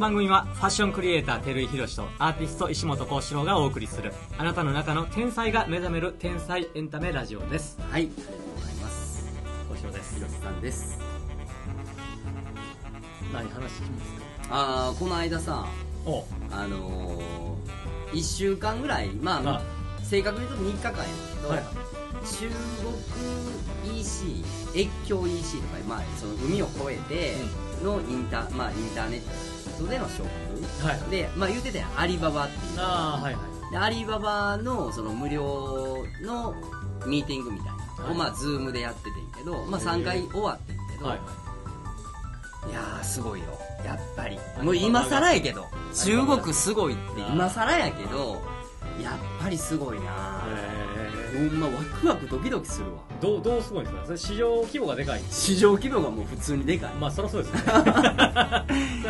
番組はファッションクリエイター照井宏とアーティスト石本幸四郎がお送りするあなたの中の天才が目覚める天才エンタメラジオです。はいありがとうございます。幸四郎です。広瀬さんです。何話聞きますかああこの間さお。あのー、1週間ぐらいまあ、あ。正確に言うと3日間やけど、はい。中国 EC 越境 EC とか、まあ、その海を越えてのインタ,、まあ、インターネットでのショップはい。で、まあ、言ってたやん。アリババっていう。ああはいはい。でアリババのその無料のミーティングみたいなはい。まあ、 Zoom でやっててんけど、まあ、3回終わってんけど、はい。いやーすごいよ。やっぱり。はいもう今更やけどい中国すごいって今更やけどやっぱりすごいなえほんまワクワクドキドキするわ。ー、どうどうすごいんですか？それ市場規模がでかい。市場規模がもう普通にでかい。まあそりゃそうですね。それは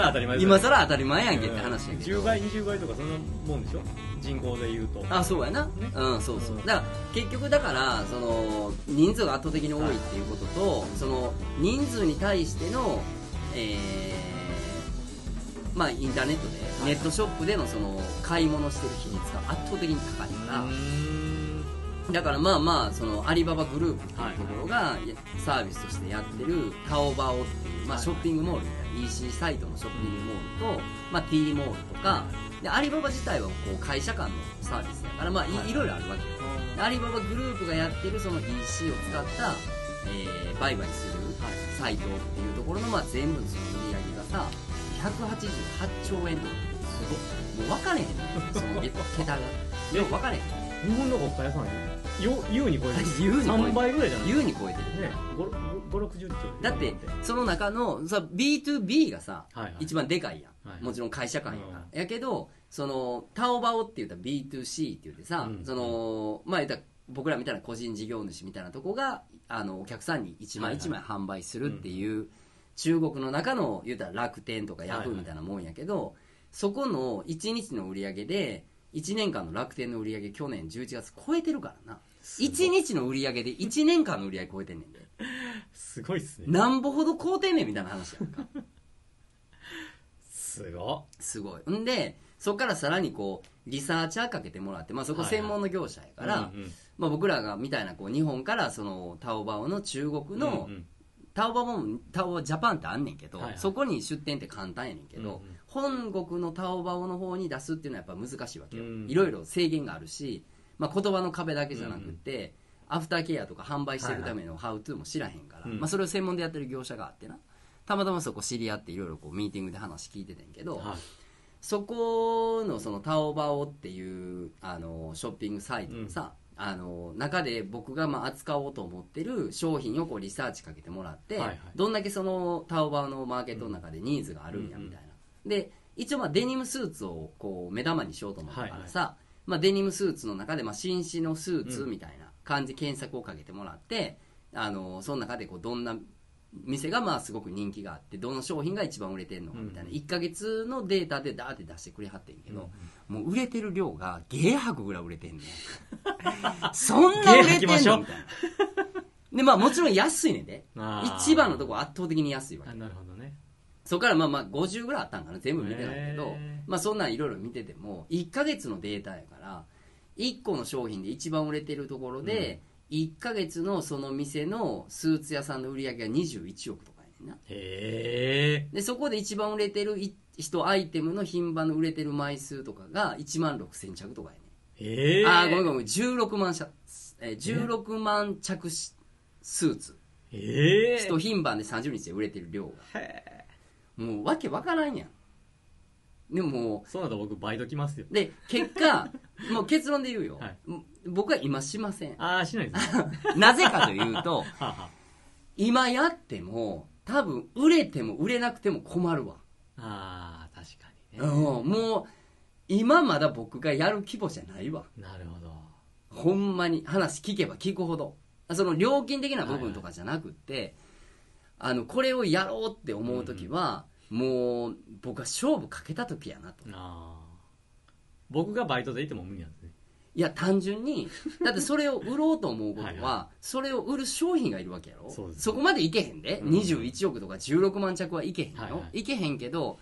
当たり前ですよ今更当たり前やんけって話やけど。10倍20倍とかそんなもんでしょ？人口で言うと。あそうやな、ね。うんそうそう。うん。だから結局だからその人数が圧倒的に多いっていうことと、その人数に対してのえーまあインターネットで、はいネットショップでのその買い物してる比率が圧倒的に高いから、だからまあまあそのアリババグループっていうところがサービスとしてやってるタオバオっていう、まあ、はい。ショッピングモールみたいな EC サイトのショッピングモールと、まあ、T モールとかでアリババ自体はこう会社間のサービスだから、まあいはいい。ろいろあるわけよ。でアリババグループがやってるその EC を使った、えー売買するサイトっていうところの、まあ、全部のその売り上げがさ188兆円とか。もう分かれへんねんその 桁が。よう分かれへん。日本の国家屋さんよ優に超えてる。優に超えてる。3倍ぐらいじゃない？優に超えてるね。560兆だってその中のさ B2B がさ、はいはい。一番でかいやん、はいもちろん会社間やから、やけどそのタオバオって言ったら B2C って言ってさ、うん。そのまあ言ったら僕らみたいな個人事業主みたいなとこがあのお客さんに1枚1枚販売するっていう、中国の中の言うたら楽天とかヤフーみたいなもんやけど、そこの1日の売り上げで1年間の楽天の売り上げ去年11月超えてるからな1日の売り上げで1年間の売り上げ超えてんねんで。すごいっすね。なんぼほど買うてんねんみたいな話やんか。すごすごい。んでそこからさらにこうリサーチャーかけてもらって、まあ、そこ専門の業者やから、うんうん。まあ、僕らがみたいなこう日本からそのタオバオの中国の、うんうん。タオバオもタオバオジャパンってあんねんけど、はいはい。そこに出店って簡単やねんけど、うんうん。本国のタオバオの方に出すっていうのはやっぱ難しいわけよ、うん。いろいろ制限があるし、まあ、言葉の壁だけじゃなくって、アフターケアとか販売してるためのハウトゥーも知らへんから、うん。まあ、それを専門でやってる業者があってな。たまたまそこ知り合っていろいろこうミーティングで話聞いててんけど、はい。そこのそのタオバオっていうあのショッピングサイトのさ、あの中で僕がまあ扱おうと思ってる商品をこうリサーチかけてもらって、はいはい。どんだけそのタオバオのマーケットの中でニーズがあるんやみたいな、で一応まあデニムスーツをこう目玉にしようと思ったからさ、まあ、デニムスーツの中でまあ紳士のスーツみたいな感じで検索をかけてもらってあのその中でこうどんな店がまあすごく人気があってどの商品が一番売れてるのかみたいな、うん。1か月のデータでダーって出してくれはってんけど、もう売れてる量が芸博ぐらい売れてんねん。そんな売れてんの？みたいな。でまあもちろん安いねんで。一番のとこ圧倒的に安いわけ。あなるほどねそこからまあまあ50ぐらいあったんかな全部見てないけどまあそんなんいろいろ見てても1か月のデータやから1個の商品で一番売れてるところで、1か月のその店のスーツ屋さんの売り上げが21億とかやねんな。へえでそこで一番売れてるい人アイテムの品番の売れてる枚数とかが1万6000着とかやねへえあーごめんごめん16万えー16万着しスーツ。へえ一品番で30日で売れてる量が。へもうわけわからんやん。でももそうなると僕バイト来ますよ。うで結果 もう結論で言うよ、はい。も僕は今しません。ああしないです。ね なぜかというと はあは今やっても多分売れても売れなくても困るわ、ああー確かにうねん、もう今まだ僕がやる規模じゃないわ。なるほど。ほんまに話聞けば聞くほど。その料金的な部分とかじゃなくって、あのこれをやろうって思う時は、もう僕は勝負かけた時やなと。ああ僕がバイトでいても無理なんですね。いや単純にだってそれを売ろうと思うことは はいはそれを売る商品がいるわけやろ。そうです。こまでいけへんで、うん。21億とか16万着はいけへんよ、はいはい。いけへんけど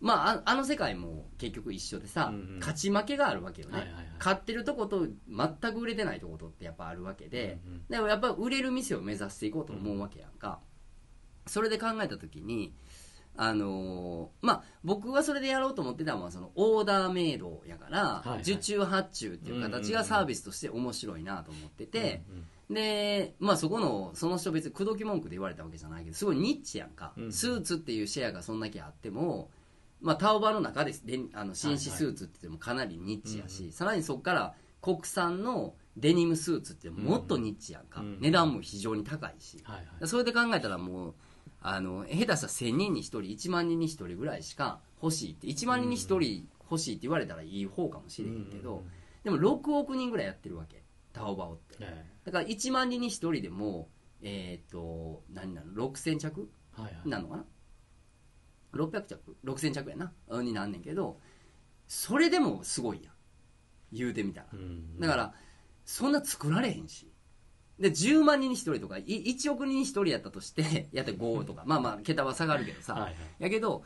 まあ、ああの世界も結局一緒でさ、うんうん勝ち負けがあるわけよね、はいはいはい。勝ってるとこと全く売れてないとことってやっぱあるわけで、うんうん。でもやっぱ売れる店を目指していこうと思うわけやんか、それで考えた時にあのーまあ僕はそれでやろうと思ってたのはそのオーダーメイドやから、いはい。受注発注っていう形がサービスとして面白いなと思ってて、うんうんでまあそこのその人別に口説き文句で言われたわけじゃないけどすごいニッチやんか、うんスーツっていうシェアがそんだけあってもまあタオバの中です。であの紳士スーツって言ってもかなりニッチやし、はいさらにそこから国産のデニムスーツってもっとニッチやんか、うん。値段も非常に高いし、はいはい。それで考えたらもうあの下手したら1000人に1人1万人に1人ぐらいしか欲しいって1万人に1人欲しいって言われたらいい方かもしれへんけど、うんでも6億人ぐらいやってるわけタオバオって。えだから1万人に1人でもえっ、と何なの6000着えはいはい。なのかな？600着？6000着やな。うんになんねんけどそれでもすごいやん。言うてみたら。うん。だからそんな作られへんしで10万人に1人とかい1億人に1人やったとして やって5とか。まあまあ桁は下がるけどさ、はいはい。やけど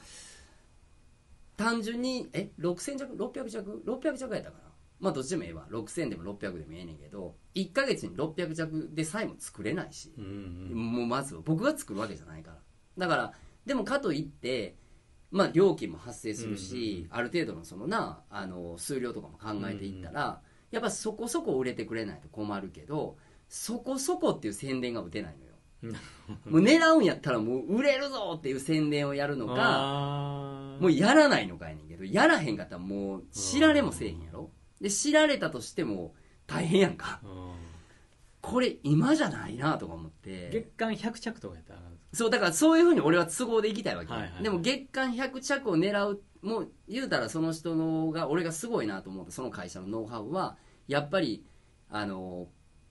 単純にえ6000着600着600着やったかな。まあどっちでもええわ。6000でも600でもええねんけど1ヶ月に600着でさえも作れないし、うんうんもうまずは。僕が作るわけじゃないから。だからでもかといってまあ料金も発生するし、ある程度のそのなあの数量とかも考えていったら、やっぱそこそこ売れてくれないと困るけどそこそこっていう宣伝が打てないのよ。もう狙うんやったらもう売れるぞっていう宣伝をやるのかもうやらないのかやねんけどやらへんかったらもう知られもせえへんやろ。で知られたとしても大変やんか。うん。これ今じゃないなとか思って。月間100着とかやったらそうだからそういうふうに俺は都合でいきたいわけよ、はいはいでも月間100着を狙うもう言うたらその人のが俺がすごいなと思ったその会社のノウハウはやっぱりあの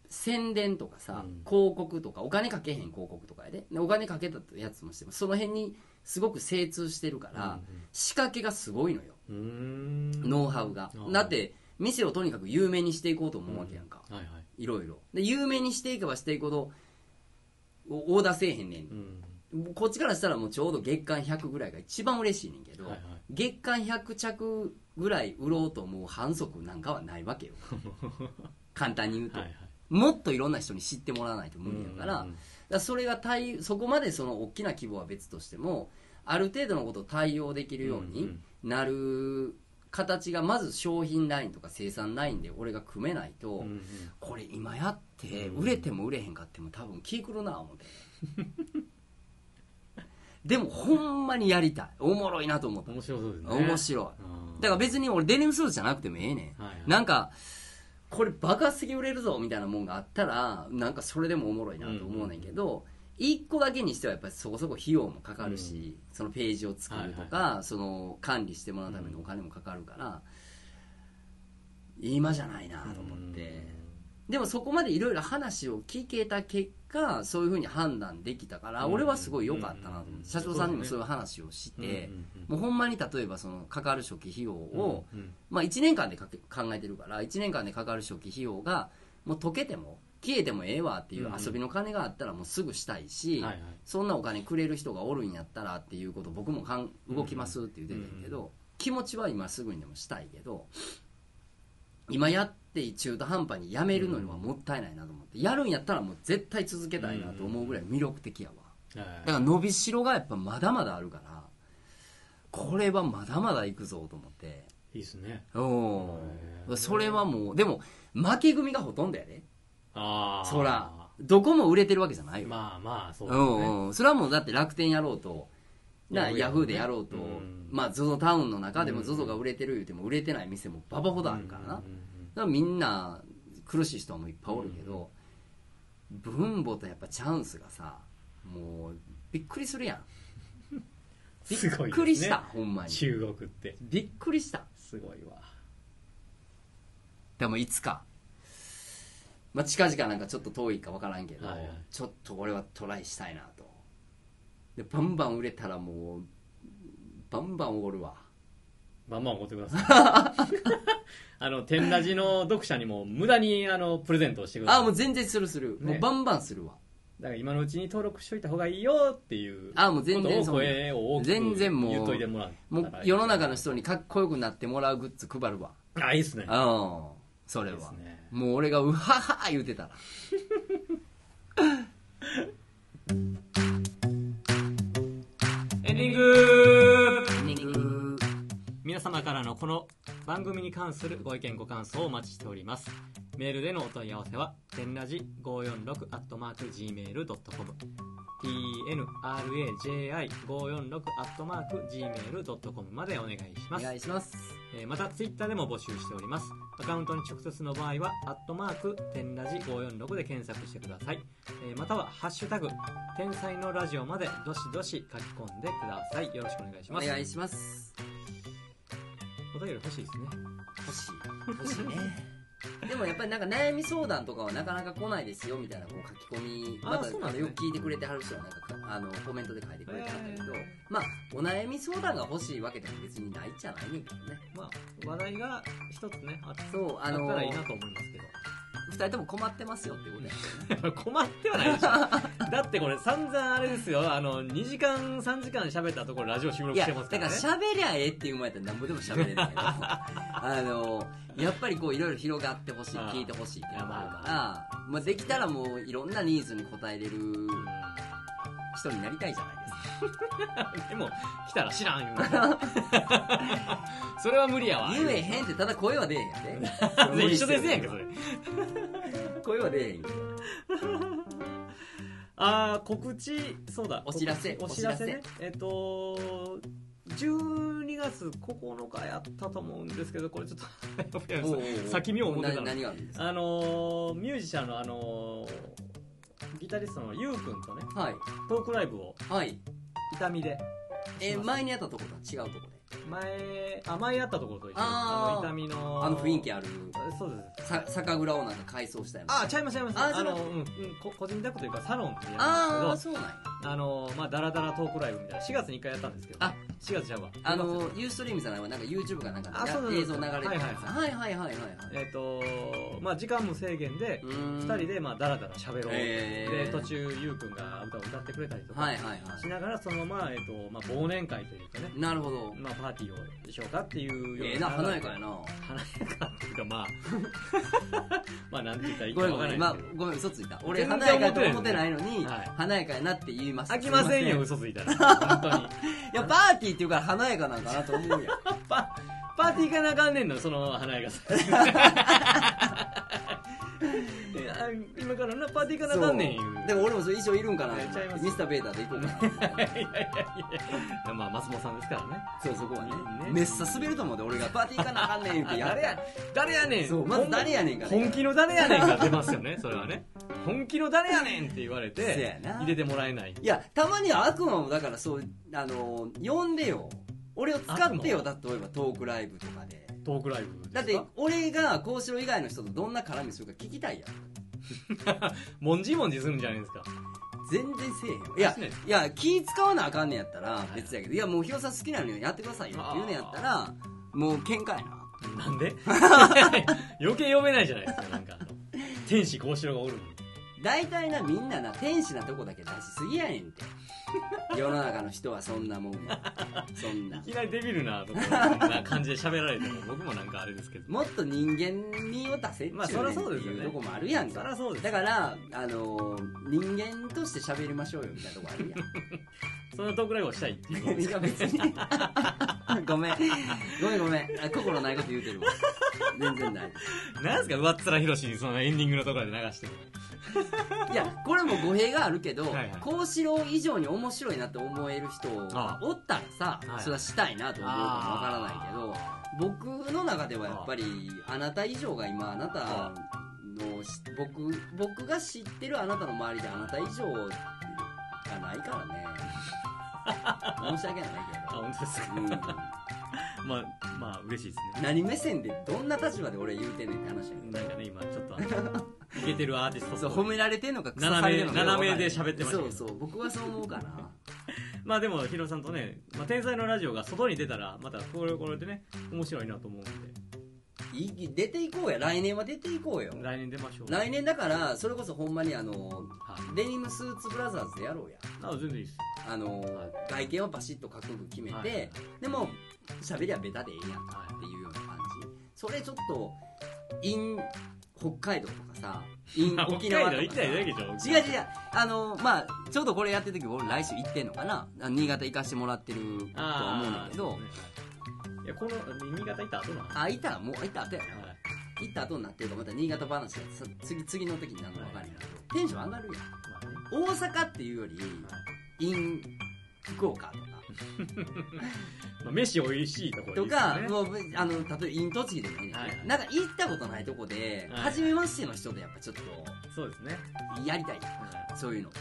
宣伝とかさ、うん。広告とかお金かけへん広告とかやで。でお金かけたやつもしてもその辺にすごく精通してるから、うん仕掛けがすごいのよ。うーん。ノウハウが。あーだって店をとにかく有名にしていこうと思うわけやんか、はいはい。いろいろ。で有名にしていけばしていくほどおオーダーせえへんねん。うん。こっちからしたらもうちょうど月間100ぐらいが一番嬉しいねんけど、はいはい。月間100着ぐらい売ろうと思う反則なんかはないわけよ。簡単に言うと、はいはいもっといろんな人に知ってもらわないと無理だから,、だそれが対そこまでその大きな規模は別としてもある程度のことを対応できるようになる形がまず商品ラインとか生産ラインで俺が組めないと、これ今やってうん売れても売れへんかっても多分気くるな思って。でもほんまにやりたい。おもろいなと思った。面白そうですね。面白い。うん。だから別に俺デニムスーツじゃなくてもええねん、はいはい。なんかこれ爆発的に売れるぞみたいなもんがあったらなんかそれでもおもろいなと思うねんけど、一個だけにしてはやっぱりそこそこ費用もかかるし、そのページを作るとか、はその管理してもらうためのお金もかかるから、今じゃないなと思って、でもそこまでいろいろ話を聞けた結果そういうふうに判断できたから、うん。俺はすごい良かったなと思って、うん。社長さんにもそういう話をして、もうほんまに例えばそのかかる初期費用を、まあ、1年間で考えてるから1年間でかかる初期費用がもう溶けても消えてもええわっていう遊びの金があったらもうすぐしたいし、そんなお金くれる人がおるんやったらっていうことを僕もかん動きますって言ってたけど、気持ちは今すぐにでもしたいけど今やって中途半端にやめるのにはもったいないなと思って。やるんやったらもう絶対続けたいなと思うぐらい魅力的やわ。はいだから伸びしろがやっぱまだまだあるからこれはまだまだいくぞと思って。いいですね。おそれはもうでも負け組がほとんどやで。ああそらどこも売れてるわけじゃないよ、まあまあそううですね。んうんそれはもうだって楽天やろうとなヤフーでやろうと、うん。まあ ZOZO タウンの中でもうん ZOZO が売れてる言うても売れてない店もババほどあるからな、だからみんな苦しい人もいっぱいおるけど、分母とやっぱチャンスがさもうびっくりするやん。びっくりした、ほんまに。中国って。びっくりした。すごいわ。でもいつか、まあ、近々なんかちょっと遠いか分からんけど、はいはい。ちょっと俺はトライしたいなとでバンバン売れたらもうバンバンおごるわ。バンバン怒ってください。あの天ラジの読者にも無駄にあのプレゼントをしてください。あもう全然するする、ね。もうバンバンするわ。だから今のうちに登録しといた方がいいよっていうあもう全然そ声を大きく全然もう言っといてもらったもらう世の中の人にかっこよくなってもらうグッズ配るわ。あいいっすね。うん。それは。すね。もう俺がうはは言うてたら。エ ンング。皆様からのこの番組に関するご意見ご感想をお待ちしておりますメールでのお問い合わせは天ラジ546 gmail.com tnraji546 gmail.com までお願いしおます。願いします。えーまたツイッターでも募集しております。アカウントに直接の場合はアットマーク天ラジ546で検索してください、えーまたはハッシュタグ天才のラジオまでどしどし書き込んでください。よろしくお願いします。お願いします。お便り欲しいですね。欲しい。欲しいねでもやっぱりなんか悩み相談とかはなかなか来ないですよみたいなこう書き込みまたそうなんですね。よく聞いてくれてはる人はなんかあのコメントで書いてくれてはったけど、まあお悩み相談が欲しいわけでも別にないじゃないねんけどね。まあ話題が一つねあっそうあのあったらいいなと思いますけど二人とも困ってますよってことやね。困ってはないでしょ。だってこれ散々あれですよ。あの2時間3時間喋ったところラジオ収録してますかだかららね喋りゃええっていう前やったらなんぼでも喋れるんだけど。あのやっぱりこういろいろ広がってほしい聞いてほしいっていうのがあるからまあ、できたらもういろんなニーズに応えれる。うん人になりたいじゃないですか。でも来たら知らんよ。それは無理やわ。言えへんってただ声は出えへんやで。一緒ですやんかそれ。声は出えへんよ。ああ告知そうだ。お知らせお知らせね。えっと12月9日やったと思うんですけどこれちょっと先見よう思ってたの。あのーミュージシャンのあのーギタリストのゆうくんとねはい。トークライブをはい。痛みでえー前にやったとことは違うとこで。前あ前やったところと一緒あー。あの痛みのあの雰囲気ある。そうです。さ酒蔵をなんか改装したよあちゃいますちゃいます。ああの、そううんうん、こ個人宅というかサロンってやるんああですけどそうなんやあのまあダラダラトークライブみたいな4月に1回やったんですけど。あ4月ちゃうわ。あのユーストリームさんはなんか YouTube かなんか映像流れてるはいはいはい。はいえっ、とまあ時間無制限でうーん。2人でまあダラダラ喋ろう、で途中ゆうくんが歌を歌ってくれたりとかしながらそのまま、えっとまあ、忘年会というかね。いなるほど。まあ、パーティーをしようかっていうようええな華やかやな。華やかっていうかまあ まあなんて言ったらいいごかめんごめん今わからないですけど。ごめん嘘ついた。俺華やかやと思っててないいのにはい。華やかやなって言います。飽きませんよ嘘ついたら。本当に。いやパーティーっていうから華やかなんかなと思うやんパパーティー行かなあかんねんのその華やかさ 今からなパーティー行かなあかんねん言う。でも俺もそれ衣装いるんかな。ミスターベーターで行こうかな。いやいやいやいやまあ松本さんですからね。そうそこはねね。めっさ滑ると思うで俺がパーティー行かなあかんねん言ってや 誰や誰やねん。そうまず誰やねんかね本気の誰やねんが出ますよね それはね。本気の誰やねんって言われてな。入れてもらえない。いやたまには悪魔もだからそうあの呼んでよ。俺を使ってよ例えばトークライブとかで。トークライブですか？だって俺が幸四郎以外の人とどんな絡みするか聞きたいやんもんじもんじするんじゃないですか。全然せえへんよ。いやしないいや気使わなあかんねんやったら別やけどいやもうヒロさん好きなのにやってくださいよ。って言うねんやったらもう喧嘩やな。なんで？余計読めないじゃないですかなんか。天使幸四郎がおるのに大体なみんなな天使なとこだけ出しすぎやねんって。世の中の人はそんなもんや。そんな。いきなりデビルなところな感じで喋られても僕もなんかあれですけど。もっと人間味を出せっちゅうねんまあそそうですよね。いうとこもあるやんそか。りゃそうですだからあのー人間として喋りましょうよみたいなとこあるやん。そのトークライブをしたいっていう いや別に。ごめん。ごめんごめん。あ心ないこと言うてるわ。全然ないなんすか上っ面ひろしにそのエンディングのところで流して。る いやこれも語弊があるけど幸四郎以上に面白いなって思える人ああ。おったらさはい。それはしたいなと思うかもわからないけど僕の中ではやっぱりあなた以上が今あなたのし僕僕が知ってるあなたの周りであなた以上がないからね。申し訳ないあ本当ですか？けど、うん、まあまあ嬉しいですね。何目線でどんな立場で俺言うてんねんって話やねん。なんかね今ちょっとあのイケてるアーティストそう褒められてんのか腐されてんのか斜めよくわからん斜めで喋ってましたけど。そうそう僕はそう思うかな。まあでもヒロさんとね、まあ、天才のラジオが外に出たらまたこれこれでね面白いなと思うんで。い出ていこうや。来年は出ていこうよ。来年出ましょう。来年だからそれこそほんまにあのはい。デニムスーツブラザーズでやろうや。あ全然いいですあの、外見はバシッと覚悟決めて、はい。でも喋りはベタでええやんかっていうような感じ。それちょっと in 北海道とかさ in 沖縄とかさ。北海道行ったらだけじゃん違う違うあのまあちょうどこれやってる時俺来週行ってんのかな？あ新潟行かしてもらってるとは思うんだけど。いいやこの新潟行った後の？話あ行ったもう行った後やなはい。行った後になってるからまた新潟話がさ次次の時になるの分かるやん。テンション上がるやん。まあね。大阪っていうより in 福岡とか まあ飯美味しいところね。かもうあの例えば in 栃木でもいいんだけど、はいはい。なんか行ったことないとこで、はい初めましての人でやっぱちょっそうですね。とやりたいはい。そういうの。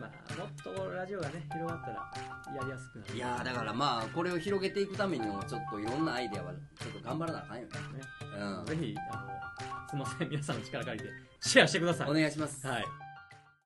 まあもっとラジオがね広がったらやりやすくなる。いやーだからまあこれを広げていくためにもちょっといろんなアイデアはちょっと頑張らなあかんよね。ね。うん。ぜひあのすみません。皆さんの力借りてシェアしてください。お願いします。はい